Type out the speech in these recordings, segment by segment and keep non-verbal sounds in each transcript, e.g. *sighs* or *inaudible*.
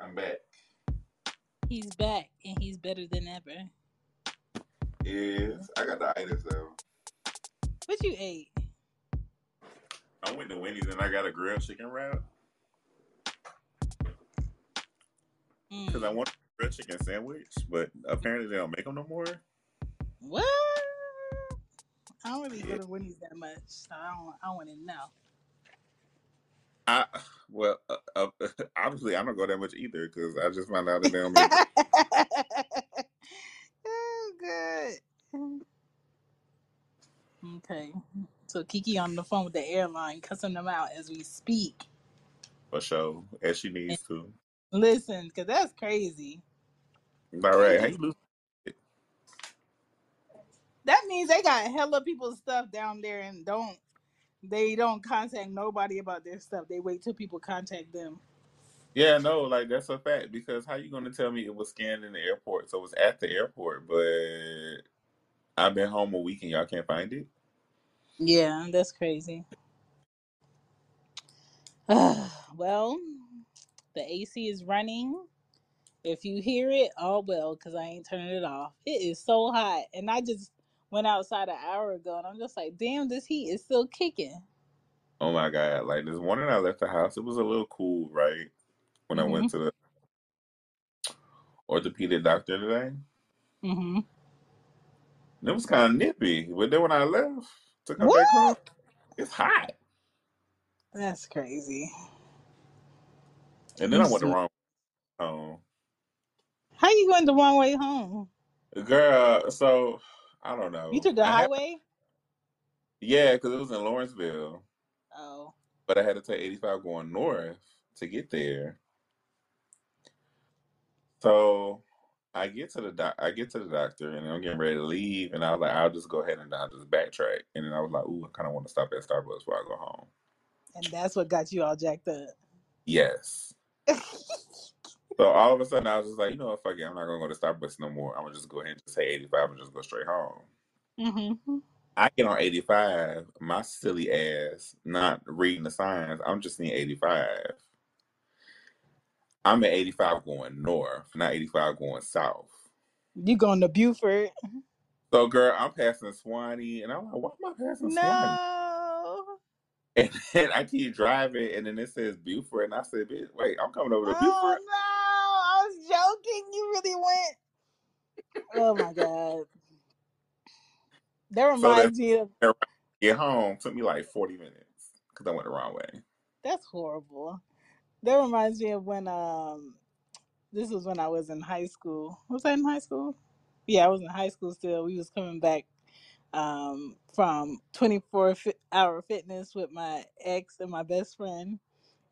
I'm back. He's back and he's better than ever. Yes, I got the itis though. What you ate? I went to Wendy's and I got a grilled chicken wrap because I Mm. want a grilled chicken sandwich, but apparently they don't make them no more. What? I don't really Yeah. go to Wendy's that much, so I don't. I want to know. I well, uh, uh, *laughs* obviously I don't go that much either because I just found out that they don't make *laughs* oh, good. Okay. So Kiki on the phone with the airline, cussing them out as we speak. for sure, as she And needs to. listen, because that's crazy. All right, how you lose? Means they got hella people's stuff down there and don't they don't contact nobody about their stuff. They wait till people contact them. Yeah, no, like that's a fact because how you gonna tell me it was scanned in the airport? So it was at the airport, but I've been home a week and y'all can't find it. Yeah, that's crazy. *sighs* well, the AC is running. If you hear it, all well, because I ain't turning it off. It is so hot. And I just went outside an hour ago and I'm just like, damn, this heat is still kicking. Oh my god! Like this morning I left the house, it was a little cool, right? When I went to the orthopedic doctor today, Mm-hmm. and it was kind of nippy. But then when I left to come back home, What? it's hot. That's crazy. And then You I went the see. wrong way home. How you going the wrong way home? Girl, so I don't know. You took the I had highway? yeah, because it was in Lawrenceville, Oh. but I had to take 85 going north to get there. So I get to the doc, I get to the doctor, and I'm getting ready to leave, and I was like, I'll just go ahead and I'll just backtrack. And then I was like, Ooh, I kind of want to stop at Starbucks before I go home. And that's what got you all jacked up. Yes. *laughs* So all of a sudden, I was just like, you know what, fuck it, I'm not gonna go to Starbucks no more. I'm gonna just go ahead and just say 85 and just go straight home. hmm I get on 85, my silly ass, not reading the signs. I'm just seeing 85. I'm at 85 going north, not 85 going south. You going to Buford? So, girl, I'm passing Suwanee, and I'm like, why am I passing Suwanee? No. And then I keep driving, and then it says Buford, and I said, bitch, wait, I'm coming over to Oh Buford. no! I. You really went. Oh my god. That So reminds me of *laughs* get home took me like 40 minutes because I went the wrong way. that's horrible. That reminds me of when um this was when I was in high school. Was I in high school? Yeah, I was in high school still. We was coming back um from 24 fi- hour fitness with my ex and my best friend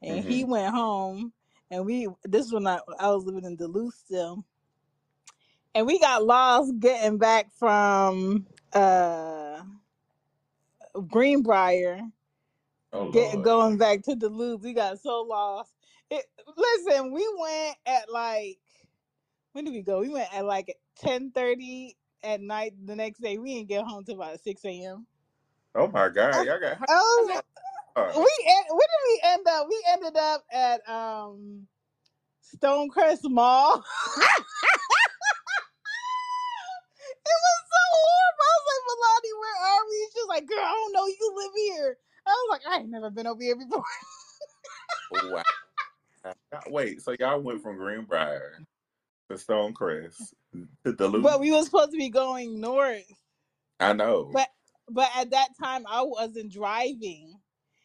and he hmm went home and we this was when I, I was living in Duluth still and we got lost getting back from uh Greenbrier Oh, get Lord. going back to Duluth. We got so lost. It, listen, we went at like when did we go? We went at like ten thirty at night the next day. We didn't get home till about six a.m. Oh, my God. *laughs* Y'all got oh, we en- where did we end up? We ended up at um Stonecrest Mall. *laughs* It was so horrible. I was like, Milani, where are we? She was like, girl, I don't know. You live here. I was like, I ain't never been over here before. Wow. Wait, so y'all went from Greenbrier to Stonecrest to Duluth? But we were supposed to be going north. I know. But but at that time I wasn't driving.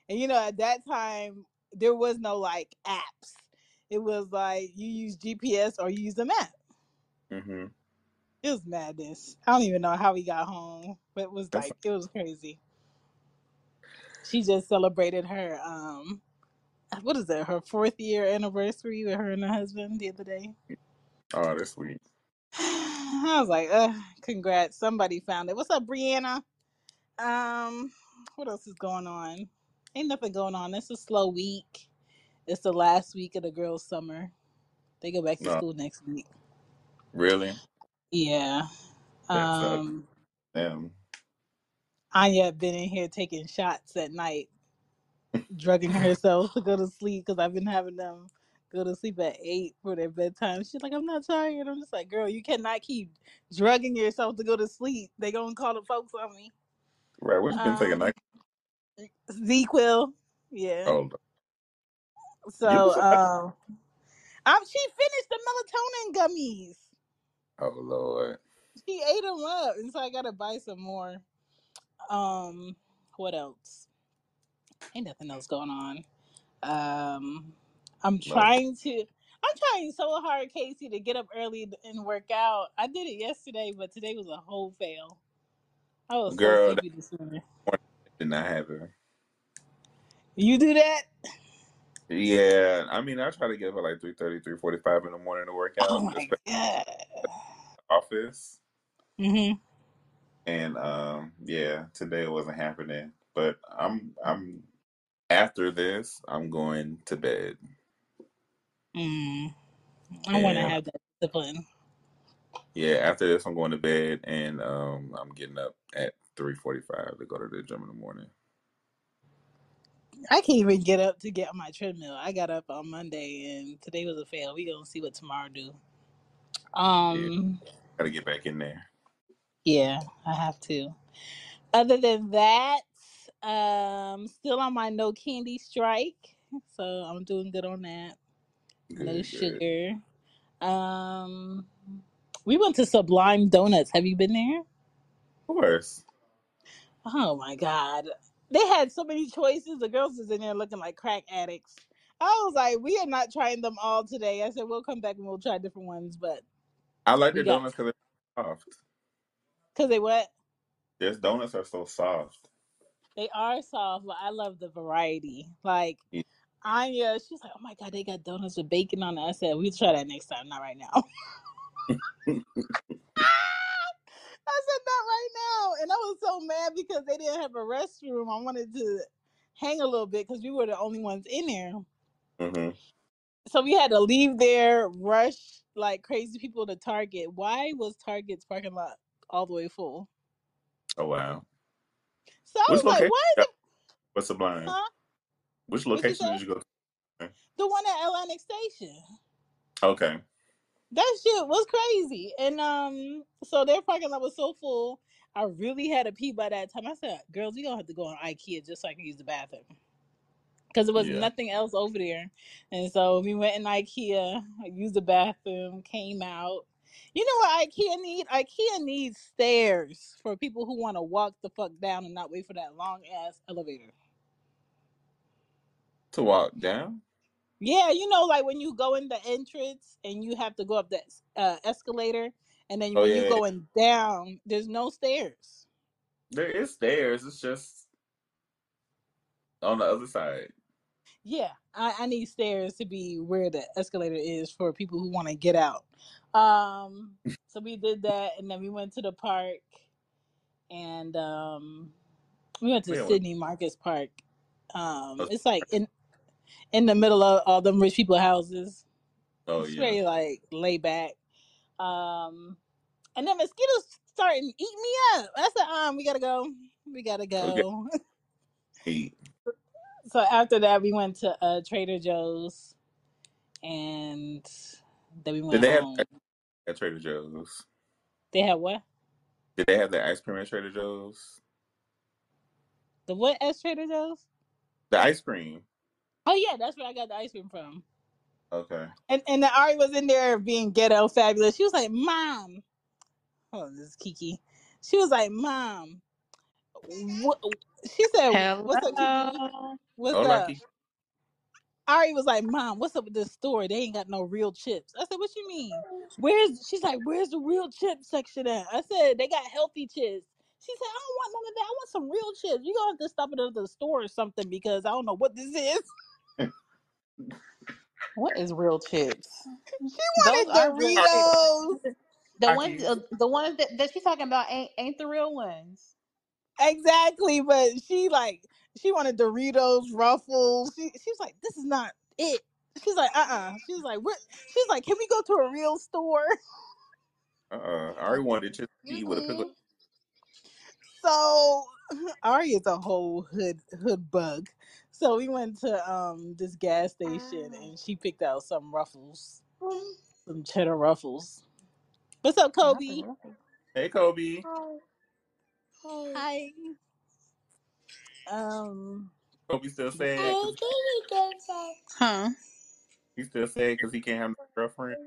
And you know, at that time there was no like apps. It was like you use GPS or you use the map. hmm It was madness. I don't even know how we got home. But it was That's like it was crazy. She just celebrated her um what is it, her fourth year anniversary with her and her husband the other day. oh, that's sweet. *sighs* I was like, uh, congrats. Somebody found it. What's up, Brianna? Um, what else is going on? Ain't nothing going on. It's a slow week. It's the last week of the girls' summer. They go back to No, school next week. really? Yeah. That sucks. Um, Damn. Anya been in here taking shots at night, drugging *laughs* herself to go to sleep because I've been having them go to sleep at eight for their bedtime. She's like, I'm not tired. I'm just like, girl, you cannot keep drugging yourself to go to sleep. They gonna call the folks on me. Right, what you been taking? Um, Like, ZzzQuil, yeah. oh, you So, was. um, um, she finished the melatonin gummies. Oh Lord. She ate them up, and so I gotta buy some more. Um, what else? Ain't nothing else going on. Um, I'm No, trying to. I'm trying so hard, Casey, to get up early and work out. I did it yesterday, but today was a whole fail. I was so girl, that sleepy this morning. Did not have happen. You do that? Yeah, I mean, I try to get up at like 3.30, 3.45 in the morning to work out. Oh out, my especially god. the office. hmm And um, yeah, today it wasn't happening. But I'm, I'm after this, I'm going to bed, Mm. I want to and have that discipline. yeah, after this, I'm going to bed, and um, I'm getting up at 3.45 to go to the gym in the morning. I can't even get up to get on my treadmill. I got up on Monday, and today was a fail. We gonna see what tomorrow do. Yeah, Um, gotta get back in there. yeah, I have to. Other than that, um, still on my no candy strike, so I'm doing good on that. No Good, good. sugar. Um, we went to Sublime Donuts. Have you been there? Of course. Oh my god, they had so many choices. The girls was in there looking like crack addicts. I was like, we are not trying them all today. I said we'll come back and we'll try different ones, but I like we their donuts because they're soft. because they what Their donuts are so soft. they are soft, but I love the variety. Like Yeah. Anya, she's like, oh my god, they got donuts with bacon on it. I said we'll try that next time, not right now. *laughs* I said not right now, and I was so mad because they didn't have a restroom. I wanted to hang a little bit because we were the only ones in there. hmm So we had to leave there, rush like crazy people to Target. Why was Target's parking lot all the way full? Oh wow. So I Which was like, location? it? What's Sublime? Huh? Which What you location say? did you go to? The one at Atlantic Station. Okay. That shit was crazy. And um, so their parking lot was so full. I really had to pee by that time. I said, "Girls, we gonna have to go on IKEA just so I can use the bathroom." Because there was Yeah. nothing else over there, and so we went in IKEA, used the bathroom, came out. You know what IKEA need? IKEA needs stairs for people who want to walk the fuck down and not wait for that long ass elevator. To walk down? Yeah, you know, like when you go in the entrance and you have to go up that uh, escalator, and then Oh when yeah. you yeah. going down, there's no stairs. There is stairs. It's just on the other side. Yeah, I, I need stairs to be where the escalator is for people who want to get out. Um, *laughs* so we did that, and then we went to the park, and um, we went to Yeah. Sidney Marcus Park. Um, it's like in in the middle of all them rich people houses. oh It's yeah. very like laid back. Um, and then mosquitoes starting to eat me up. I said, um, we gotta go. We gotta Okay. *laughs* go. Eat. so after that, we went to uh, Trader Joe's, and then we went. Did they have at Trader Joe's? They had what? Did they have the ice cream at Trader Joe's? The what at Trader Joe's? The ice cream. Oh yeah, that's where I got the ice cream from. Okay. And and the Ari was in there being ghetto fabulous. She was like, "Mom, oh this is Kiki." She was like, "Mom, what?" She said, "What's up, Kiki? Hello. What's Hola, up?" Kiki. Ari was like, "Mom, what's up with this store? They ain't got no real chips." I said, "What you mean? Where's?" She's like, "Where's the real chip section at?" I said, "They got healthy chips." She said, "I don't want none of that. I want some real chips. You gonna have to stop it at the store or something because I don't know what this is." What is real chips? She Those wanted are real chips. Doritos. The Hi, ones, Kiki. uh, the ones that, that she's talking about ain't ain't the real ones. Exactly, but she like she wanted Doritos, Ruffles. She was like, this is not it. She's like, uh uh She's like, what? She's like, can we go to a real store? Uh-uh. I already wanted chips to *laughs* eat with a pickle. Mm-mm. So *laughs* Ari is a whole hood hood bug. So we went to um this gas station and she picked out some ruffles, some cheddar ruffles. What's up, Kobe? Hey, Kobe. Hi. Um. Kobe still sad. 'cause Huh? He still sad because he can't have no girlfriend.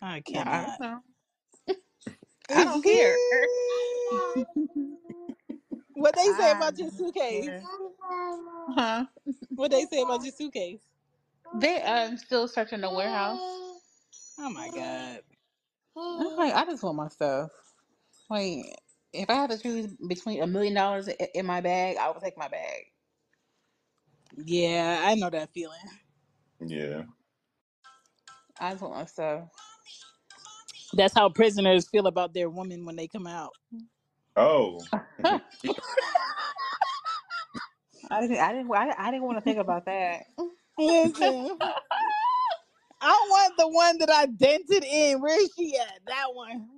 I I cannot. don't. *laughs* I don't care. *laughs* *laughs* what they say about your suitcase? Huh? What they say about your suitcase? They um still searching the warehouse. Oh my god. I'm like, I just want my stuff. Like, if I have to choose between a million dollars i- in my bag, I would take my bag. Yeah, I know that feeling. Yeah. I just want my stuff. That's how prisoners feel about their woman when they come out. Oh. *laughs* I didn't. I didn't. I, I didn't want to think about that. Mm-hmm. Listen, *laughs* I want the one that I dented in. Where is she at? That one.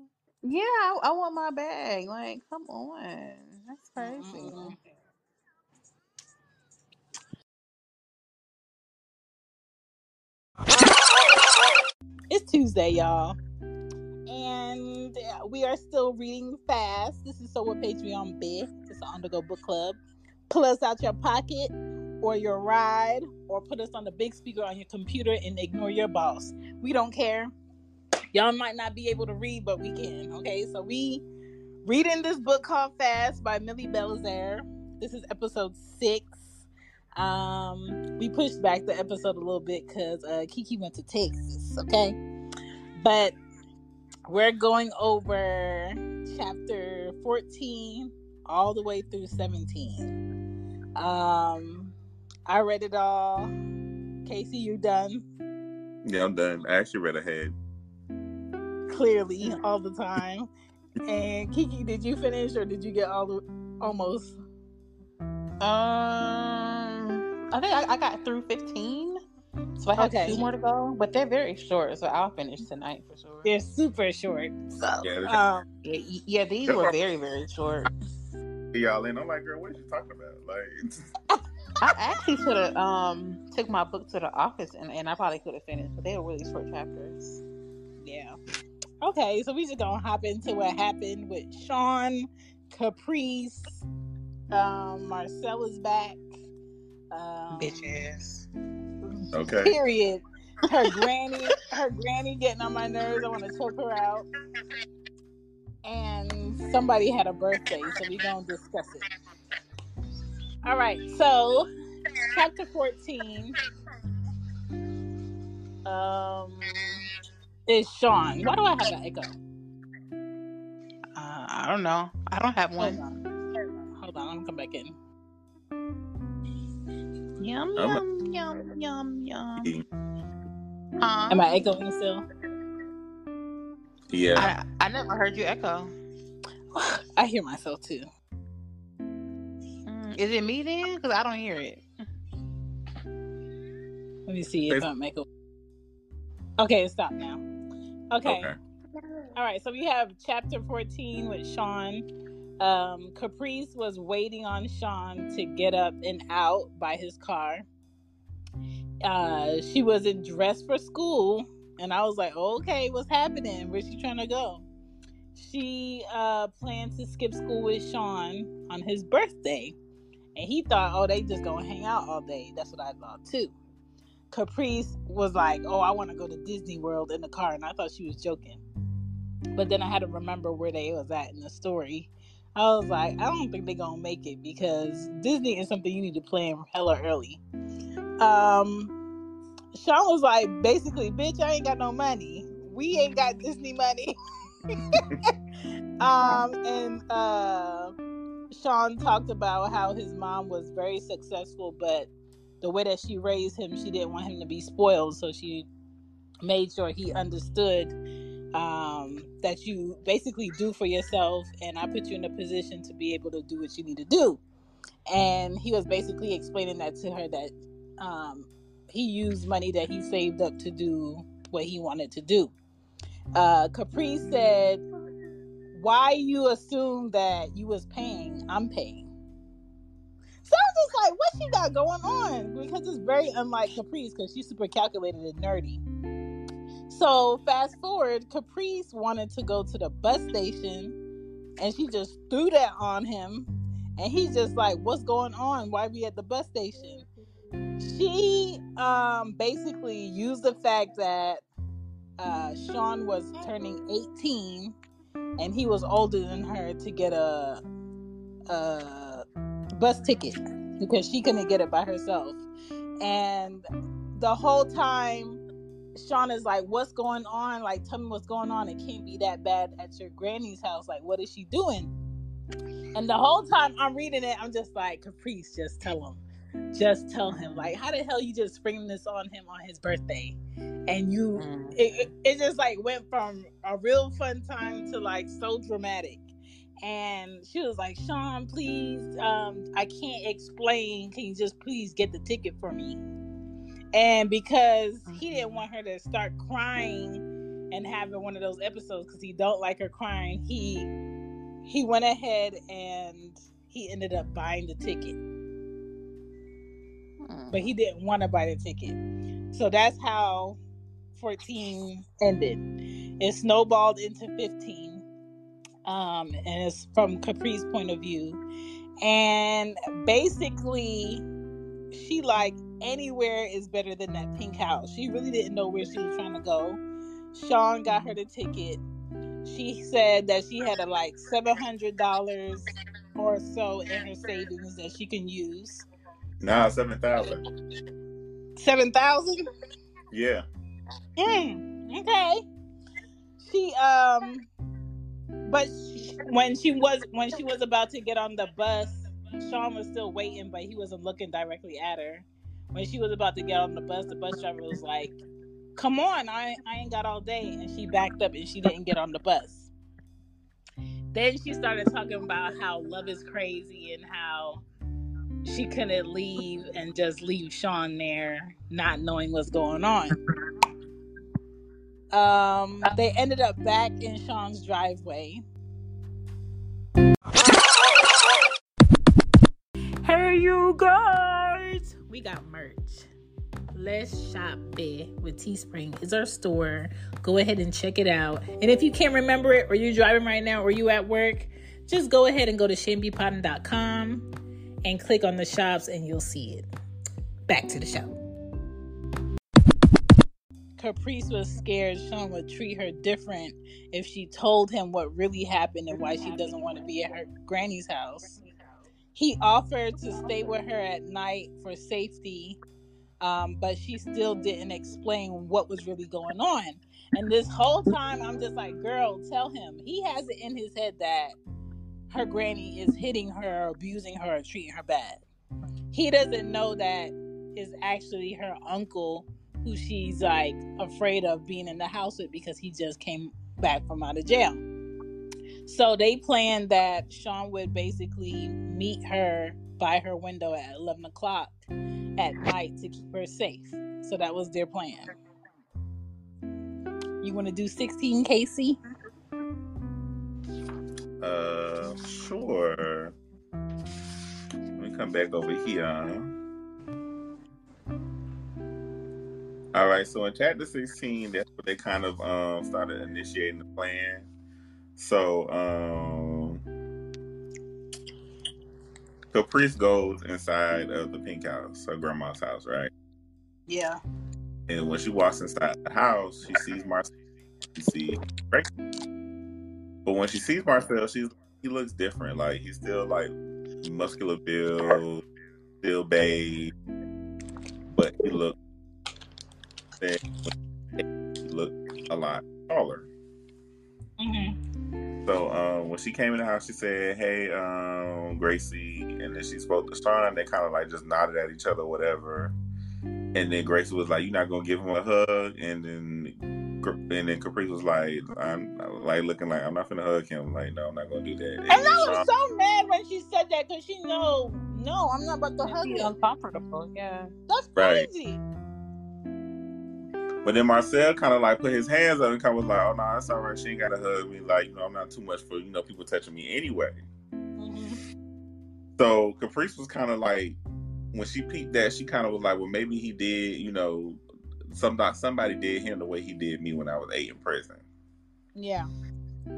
Yeah, I, I want my bag. Like, come on, that's crazy. Mm-mm. It's Tuesday, y'all. And uh, we are still reading fast. This is So What Page We On. It's an Undergo Book Club. Pull us out your pocket or your ride or put us on the big speaker on your computer and ignore your boss. We don't care. Y'all might not be able to read, but we can. Okay, so we reading this book called Fast by Millie Belizaire. This is episode six. Um, we pushed back the episode a little bit because uh, Kiki went to Texas. Okay, but we're going over chapter 14 all the way through 17. Um, I read it all. Casey, you done? Yeah, I'm done. I actually read ahead. Clearly, all the time. And Kiki, did you finish or did you get all the almost? Um, I think I, I got through fifteen, so I have Okay. two more to go. But they're very short, so I'll finish tonight for sure. They're super short. So, Yeah, um, Yeah, yeah these were very very short. Y'all in. I'm like, girl, what are you talking about? Like, I *laughs* actually could have um took my book to the office and, and I probably could have finished, but they were really short chapters. yeah. Okay, so we just gonna hop into what happened with Sean, Caprice, um, Marcella's back. Um, Bitches. Okay. Period. Her granny, her granny getting on my nerves. I want to choke her out. And somebody had a birthday, so we gonna discuss it. All right, so chapter fourteen. Um, is Sean? Why do I have an echo? Uh, I don't know. I don't have one. Hold one. on, hold on. I'm gonna come back in. Yum I'm yum yum yum yum. Huh? Am I echoing still? Yeah. I I never heard you echo. *sighs* I hear myself too. Mm, is it me then? Because I don't hear it. Let me see if I'm echoing. Okay, stop now. Okay. Okay. All right, so we have chapter 14 with Sean. Um, Caprice was waiting on Sean to get up and out by his car. Uh, she wasn't dressed for school, and I was like, okay, what's happening? Where's she trying to go? She uh, planned to skip school with Sean on his birthday, and he thought, oh, they just gonna hang out all day. That's what I thought too. Caprice was like, oh, I want to go to Disney World in the car, and I thought she was joking. But then I had to remember where they was at in the story. I was like, I don't think they're gonna make it because Disney is something you need to plan hella early. Um, Sean was like, basically, bitch, I ain't got no money. We ain't got Disney money. *laughs* um, and uh, Sean talked about how his mom was very successful, but the way that she raised him, she didn't want him to be spoiled, so she made sure he understood um, that you basically do for yourself, and I put you in a position to be able to do what you need to do. And he was basically explaining that to her that um, he used money that he saved up to do what he wanted to do. Uh, Caprice said, "Why you assume that you was paying? I'm paying." So I'm just like, "What she got going on? Because it's very unlike Caprice because she's super calculated and nerdy. So fast forward, Caprice wanted to go to the bus station and she just threw that on him. And he's just like, What's going on? Why we at the bus station? She um basically used the fact that uh Sean was turning 18 and he was older than her to get a a bus ticket because she couldn't get it by herself. And the whole time Sean is like, What's going on? Like, tell me what's going on. It can't be that bad at your granny's house. Like, what is she doing? And the whole time I'm reading it, I'm just like, Caprice, just tell him. Just tell him. Like, how the hell you just springing this on him on his birthday? And you, Mm. it, it, it just like went from a real fun time to like so dramatic. And she was like, Sean, please, um, I can't explain. Can you just please get the ticket for me? And because he didn't want her to start crying and having one of those episodes because he don't like her crying, he he went ahead and he ended up buying the ticket. But he didn't want to buy the ticket. So that's how 14 ended. It snowballed into 15. Um, and it's from Caprice's point of view. And basically, she like anywhere is better than that pink house. She really didn't know where she was trying to go. Sean got her the ticket. She said that she had a, like seven hundred dollars or so in her savings that she can use. Nah, seven thousand. Seven thousand. Yeah. Mm, okay. She um, but she, when she was when she was about to get on the bus, Sean was still waiting, but he wasn't looking directly at her. When she was about to get on the bus, the bus driver was like, "Come on, I I ain't got all day," and she backed up and she didn't get on the bus. Then she started talking about how love is crazy and how she couldn't leave and just leave Sean there, not knowing what's going on. Um, they ended up back in Sean's driveway. Hey, you guys! We got merch. Let's shop it with Teespring. is our store. Go ahead and check it out. And if you can't remember it, or you're driving right now, or you at work, just go ahead and go to chanbepoddin.com and click on the shops, and you'll see it. Back to the show. Caprice was scared Sean would treat her different if she told him what really happened and why she doesn't want to be at her granny's house. He offered to stay with her at night for safety, um, but she still didn't explain what was really going on. And this whole time, I'm just like, girl, tell him. He has it in his head that her granny is hitting her, abusing her, or treating her bad. He doesn't know that is actually her uncle who she's like afraid of being in the house with because he just came back from out of jail. So they planned that Sean would basically meet her by her window at 11 o'clock at night to keep her safe. So that was their plan. You want to do 16, Casey? Uh, sure. Let me come back over here. All right, so in chapter 16, that's where they kind of um started initiating the plan. So um Caprice goes inside of the pink house, her grandma's house, right? Yeah. And when she walks inside the house, she sees Marcel. She sees Drake. But when she sees Marcel, she's he looks different. Like he's still like muscular build, still babe, but he looked he looked a lot taller. hmm So um, when she came in the house, she said, "Hey, um, Gracie," and then she spoke to Sean. They kind of like just nodded at each other, whatever. And then Gracie was like, "You're not gonna give him a hug," and then and then Caprice was like, "I'm like looking like I'm not gonna hug him. Like, no, I'm not gonna do that." And then I was Sean- so mad when she said that because she know, no, I'm not about to hug Be him. uncomfortable. Yeah. That's Right. But then Marcel kind of like put his hands up and kind of was like, "Oh no, it's all right. She ain't gotta hug me. Like, you know, I'm not too much for you know people touching me anyway." hmm So Caprice was kind of like when she peeped that, she kind of was like, well, maybe he did, you know, some somebody did him the way he did me when I was eight in prison. Yeah.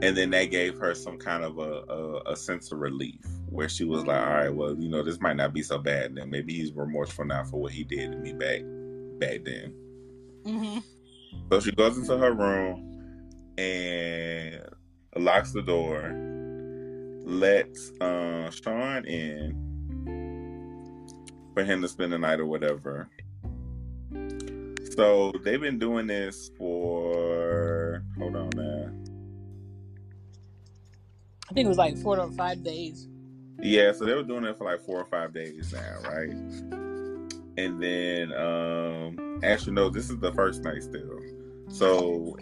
And then that gave her some kind of a, a, a sense of relief where she was like, all right, well, you know, this might not be so bad. Then maybe he's remorseful now for what he did to me back back then. Mm-hmm. So she goes into her room and locks the door, lets uh, Sean in for him to spend the night or whatever. So they've been doing this for hold on now. I think it was like four or five days. Yeah, so they were doing it for like four or five days now, right? And then um actually no, this is the first night still. So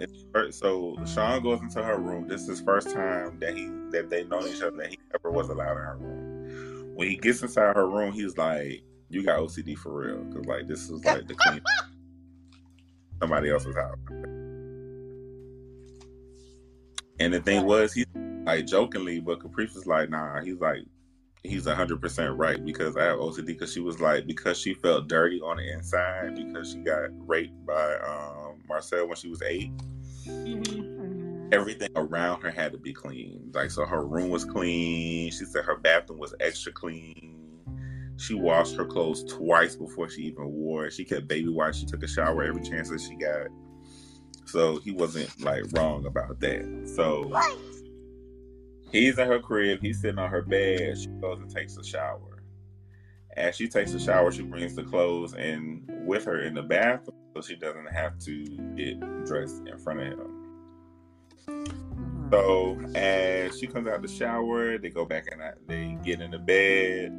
so Sean goes into her room. This is his first time that he that they know each other that he ever was allowed in her room. When he gets inside her room, he's like, "You got OCD for real?" Because like this is like the clean *laughs* somebody else's house. And the thing was, he like jokingly, but Caprice was like, "Nah." He's like, he's hundred percent right because I have OCD. Because she was like, because she felt dirty on the inside because she got raped by um, Marcel when she was 8 Mm-hmm. Everything around her had to be clean. Like so, her room was clean. She said her bathroom was extra clean. She washed her clothes twice before she even wore it. She kept baby wipes. She took a shower every chance that she got. So he wasn't like wrong about that. So he's in her crib. He's sitting on her bed. She goes and takes a shower. As she takes a shower, she brings the clothes in with her in the bathroom so she doesn't have to get dressed in front of him. So as she comes out the shower, they go back and they get in the bed.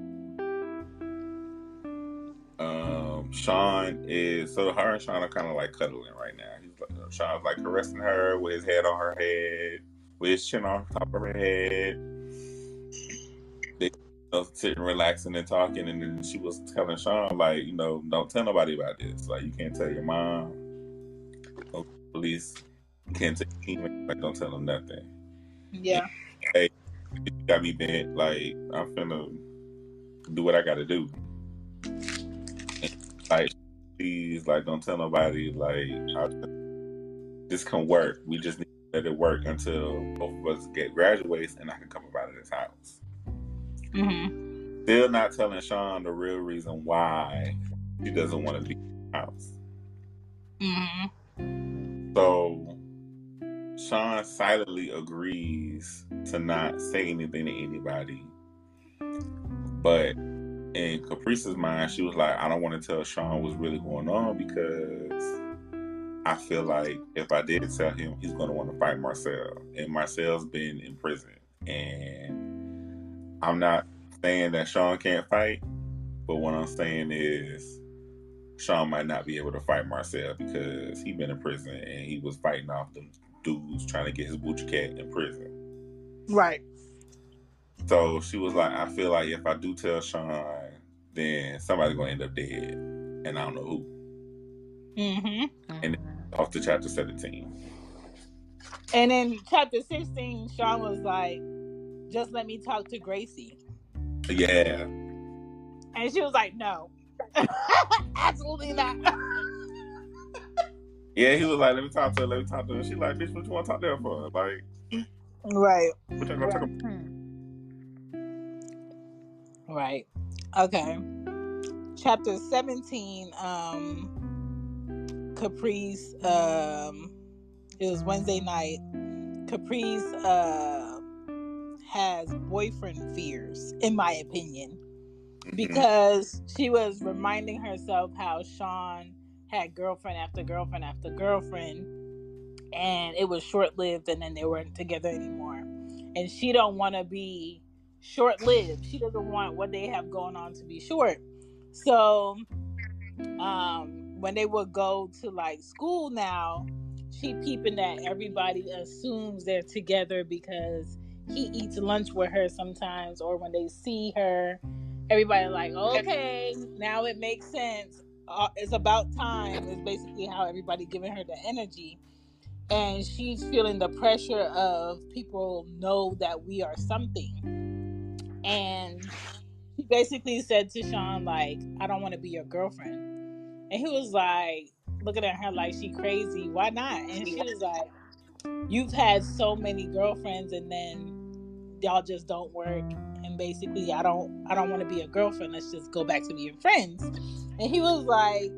Um, Sean is so her and Sean are kind of like cuddling right now. He's like, Sean's like caressing her with his head on her head, with his chin on top of her head. They know, sitting, relaxing, and talking. And then she was telling Sean, like, you know, don't tell nobody about this. Like, you can't tell your mom, no police. You can't tell him, like, don't tell them nothing. Yeah. Hey, you got me bent. Like, I'm finna do what I gotta do. And, like, please, like, don't tell nobody. Like, I this can work. We just need let it work until both of us get graduates and I can come up out of this house. Mm-hmm. Still not telling Sean the real reason why she doesn't want to be in the house. Mm-hmm. So Sean silently agrees to not say anything to anybody. But in Caprice's mind, she was like, I don't want to tell Sean what's really going on because I feel like if I did tell him, he's going to want to fight Marcel. And Marcel's been in prison. And I'm not saying that Sean can't fight, but what I'm saying is Sean might not be able to fight Marcel because he been in prison and he was fighting off them dudes trying to get his butcher cat in prison. Right. So she was like, I feel like if I do tell Sean, then somebody's gonna end up dead, and I don't know who. Mm-hmm. And off to chapter seventeen. And in chapter 16, Sean was like, just let me talk to Gracie. Yeah, And she was like, no. *laughs* Absolutely not. *laughs* yeah. He was like, "Let me talk to her. Let me talk to her." She like, "Bitch, what you want to talk to her for? Like, right. what you gonna talk about?" Right. Okay. Chapter 17, um Caprice, um it was Wednesday night. Caprice uh has boyfriend fears, in my opinion. Mhm. Because she was reminding herself how Sean had girlfriend after girlfriend after girlfriend and it was short lived and then they weren't together anymore. And she don't wanna be short lived. She doesn't want what they have going on to be short. So um when they would go to like school now, she peeping that everybody assumes they're together because he eats lunch with her sometimes or when they see her, everybody like, okay, now it makes sense. Uh, it's about time. Is basically how everybody giving her the energy and she's feeling the pressure of people know that we are something and she basically said to Sean like, "I don't want to be your girlfriend," and he was like, looking at her like she crazy. Why not? And she was like, "You've had so many girlfriends, and then y'all just don't work." And basically, I don't, I don't want to be a girlfriend. Let's just go back to being friends. And he was like,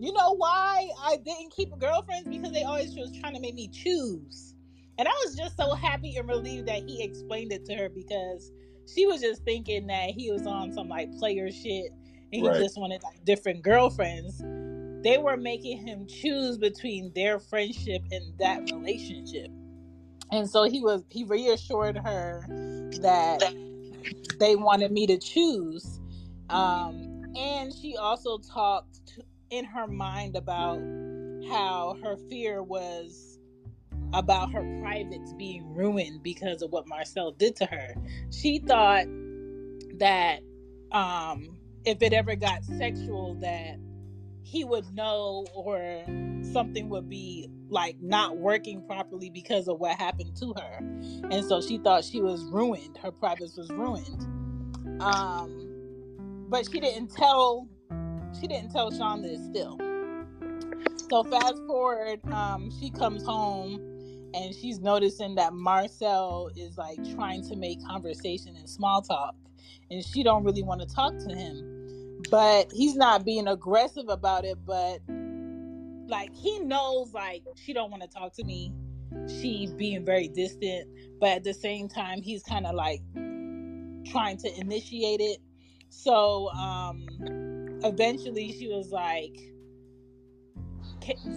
"You know why I didn't keep girlfriends? Because they always was trying to make me choose." And I was just so happy and relieved that he explained it to her because she was just thinking that he was on some like player shit and he Right. just wanted like different girlfriends. They were making him choose between their friendship and that relationship. And so he was he reassured her that they wanted me to choose. Um, and she also talked in her mind about how her fear was about her privates being ruined because of what Marcel did to her. She thought that um, if it ever got sexual, that he would know or something would be like not working properly because of what happened to her. And so she thought she was ruined. Her privates was ruined. Um, but she didn't tell she didn't tell Sean this still. So fast forward, um, she comes home and she's noticing that Marcel is like trying to make conversation and small talk, and she don't really want to talk to him. But he's not being aggressive about it, but like he knows like she don't want to talk to me. She being very distant, but at the same time he's kind of like trying to initiate it. So um eventually she was like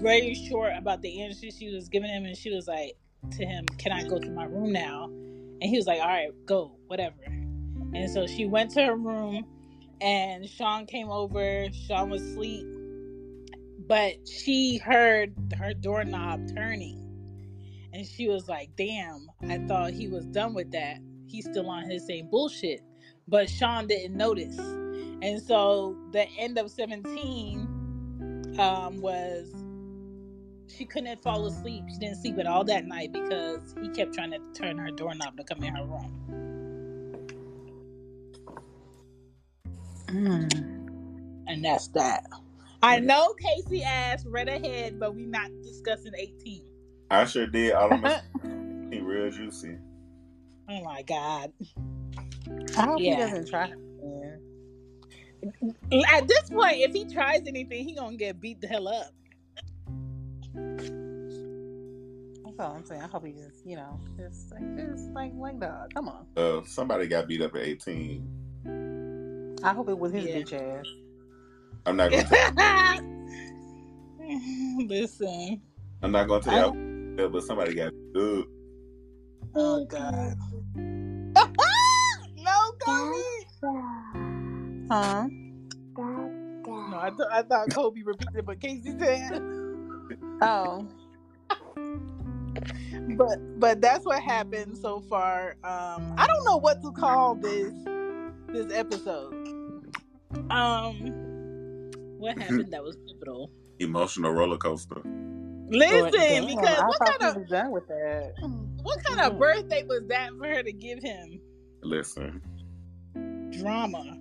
very short about the answer she was giving him and she was like to him can i go to my room now and he was like all right go whatever and so she went to her room and sean came over. Sean was asleep. But she heard her doorknob turning. And she was like damn i thought he was done with that. He's still on his same bullshit. But sean didn't notice. And so the end of 17 um, was she couldn't fall asleep. She didn't sleep at all that night because he kept trying to turn her doorknob to come in her room. And that's that. I know Casey asked read ahead, but we not discussing 18. I sure did. All I'm *laughs* saying, real juicy. Oh my god. I hope Yeah. he doesn't try. Yeah. At this point, if he tries anything, he gonna get beat the hell up. That's all I'm saying. I hope he just, you know, just like, just like, like dog. Come on. Uh, somebody got beat up at 18. I hope it was his Yeah. bitch ass. I'm not gonna. Tell, *laughs* Listen. I'm not gonna tell you, but somebody got beat up. Oh god. *laughs* no, Kobe. Huh? No, I, th- I thought Kobe repeated but Casey said. Oh. But but that's what happened so far. Um, I don't know what to call this this episode. Um, what happened that was pivotal? *laughs* Emotional roller coaster. Listen, Damn, because what kind of done with that. what kind of birthday was that for her to give him Listen. drama?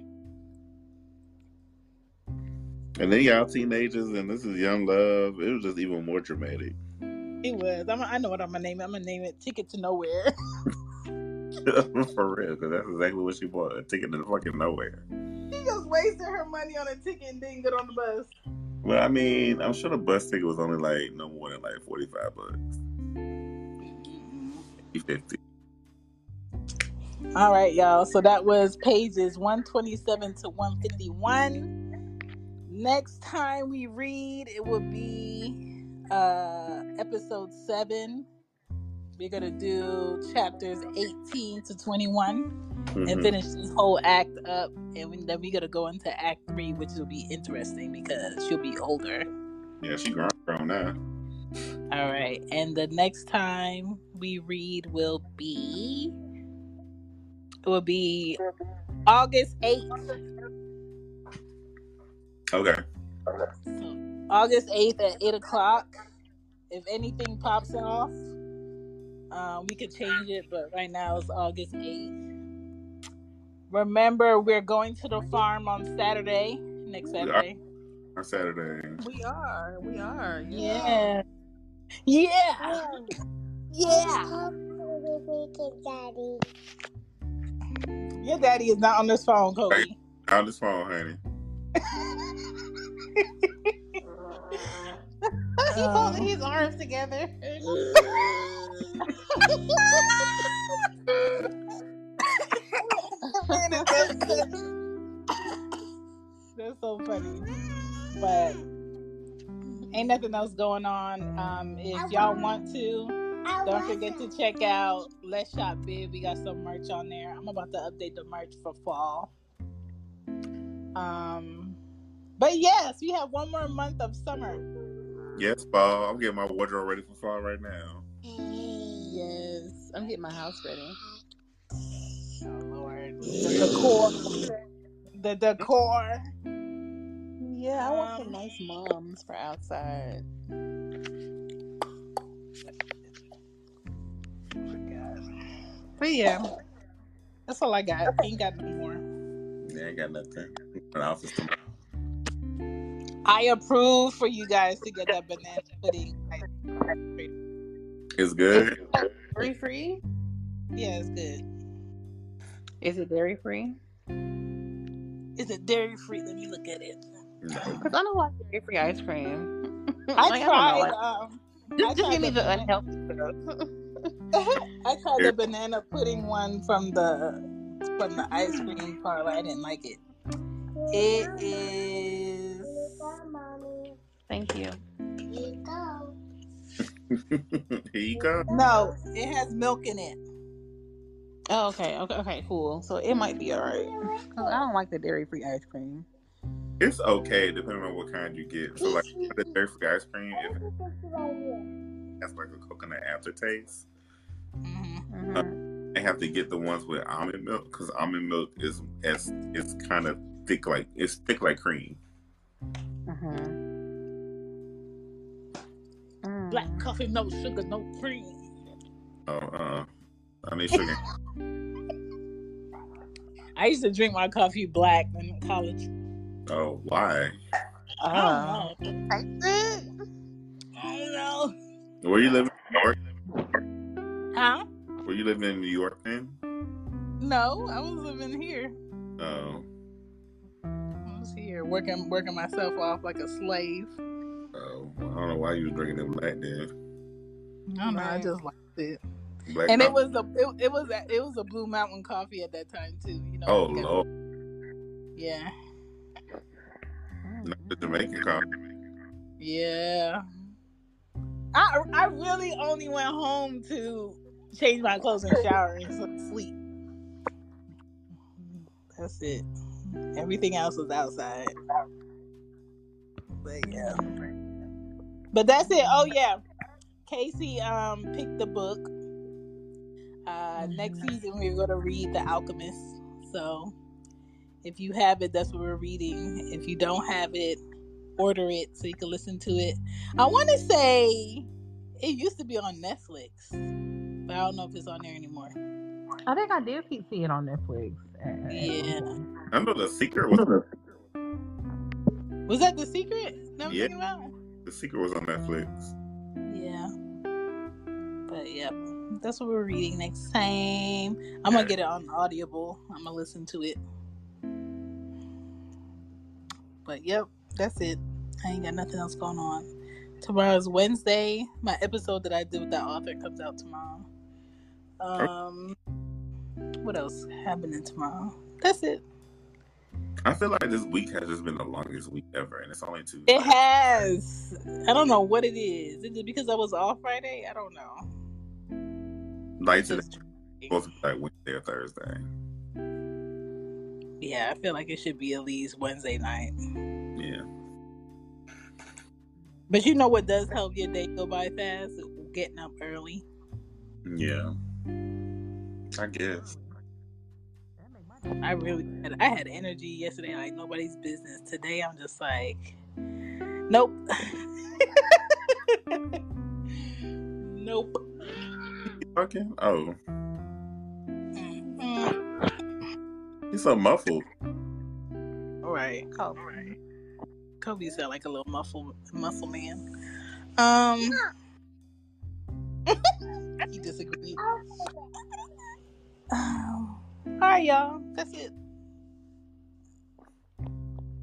And then y'all teenagers, and this is young love. It was just even more dramatic. It was. I'm, I know what I'm gonna name it. I'm gonna name it "Ticket to Nowhere." *laughs* *laughs* For real, because that's exactly what she bought a ticket to fucking nowhere. she just wasted her money on a ticket and didn't get on the bus. Well, I mean, I'm sure the bus ticket was only like no more than like 45 bucks. 50. All right, y'all. So that was pages 127 to 151. Next time we read, it will be uh episode 7. We're to do chapters 18 to 21 and Mhm. finish this whole act up. And then we're to go into act 3, which will be interesting because she'll be older. Yeah, she grown, grown now. All right. And the next time we read will be it will be August 8th. Okay. So, August 8th at 8 o'clock. If anything pops off, um, we could change it, but right now it's August 8th. Remember, we're going to the farm on Saturday, next Saturday. On Saturday. We are. We are. Yeah. Yeah. Yeah. Daddy. Your daddy is not on this phone, Cody. On this phone, honey. *laughs* he holding his arms together. Man, it's so funny. That's so funny. But ain't nothing else going on. Um, if y'all want to, don't forget to check out Let's Shop Bid. We got some merch on there. I'm about to update the merch for fall. Um, but yes, we have one more month of summer. Yes, fall. I'm getting my wardrobe ready for fall right now. Yes. I'm getting my house ready. Oh Lord, the decor, the decor. Yeah, I want some Um, nice moms for outside. But yeah, that's all I got. I Ain't got no more. Yeah, I got nothing. An office tomorrow. I approve for you guys to get that banana pudding. It's good. Dairy free? Yeah, it's good. Is it dairy free? Is it dairy free? Let me look at it. Because *laughs* I don't like dairy free ice cream. *laughs* I Like, tried. like- um, I just, just tried give me the the banana- unhealthy stuff. *laughs* I tried the banana pudding one from the from the ice cream parlor. I didn't like it. It is Thank you. Here you go. *laughs* no. It has milk in it. Oh, okay, okay, okay, cool. So it might be alright. Cause I don't like the dairy free ice cream. It's okay depending on what kind you get. So like the dairy free ice cream, if it has like a coconut aftertaste, hmm hmm they have to get the ones with almond milk because almond milk is as it's kind of thick like it's thick like cream. hmm Black coffee, no sugar, no cream. Oh, uh, I need sugar. *laughs* I used to drink my coffee black in college. oh, why? Oh. I don't know. I don't know. Where you living? in New York? Huh? Were you living in New York then? No, I was living here. Oh, I was here working working myself off like a slave. Well, I don't know why you was drinking them black then. I don't know. I just liked it, Black and it was a it, it was a, it was a Blue Mountain coffee at that time too. You know. Oh because- Lord, Yeah. not the Jamaican coffee. Yeah. I I really only went home to change my clothes and shower and sleep. That's it. Everything else was outside. But yeah. But that's it. Oh yeah. Casey um picked the book. Uh next season we're gonna read The Alchemist. So if you have it, that's what we're reading. If you don't have it, order it so you can listen to it. I want to say it used to be on Netflix, but I don't know if it's on there anymore. I think I did keep seeing it on Netflix. at- at Yeah. I know the secret was Was that the secret? That I'm Yeah. The secret was on Netflix. Yeah. But yep, that's what we're reading next time. I'm gonna get it on Audible. I'm gonna listen to it. But yep, that's it. I ain't got nothing else going on. Tomorrow's Wednesday. My episode that I did with that author comes out tomorrow. Um, what else happening tomorrow? That's it. I feel like this week has just been the longest week ever, and it's only two. It has. I don't know what it is. Is it because I was off Friday? I don't know. like It's today, supposed to be like Wednesday or Thursday. yeah, I feel like it should be at least Wednesday night. Yeah. But you know what does help your day go by fast? Getting up early. Yeah. I guess. I really had, I had energy yesterday like nobody's business. Today I'm just like nope. *laughs* nope. Okay. Oh. Mm-mm. He's so muffled. All right. Kobe. Kobe sound like a little muffle muscle man. Um, *laughs* he disagreed. *laughs* *sighs* All right, y'all. That's it.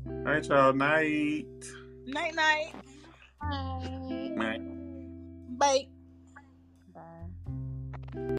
All right, y'all. Night. Night, night. Night. Bye. Bye.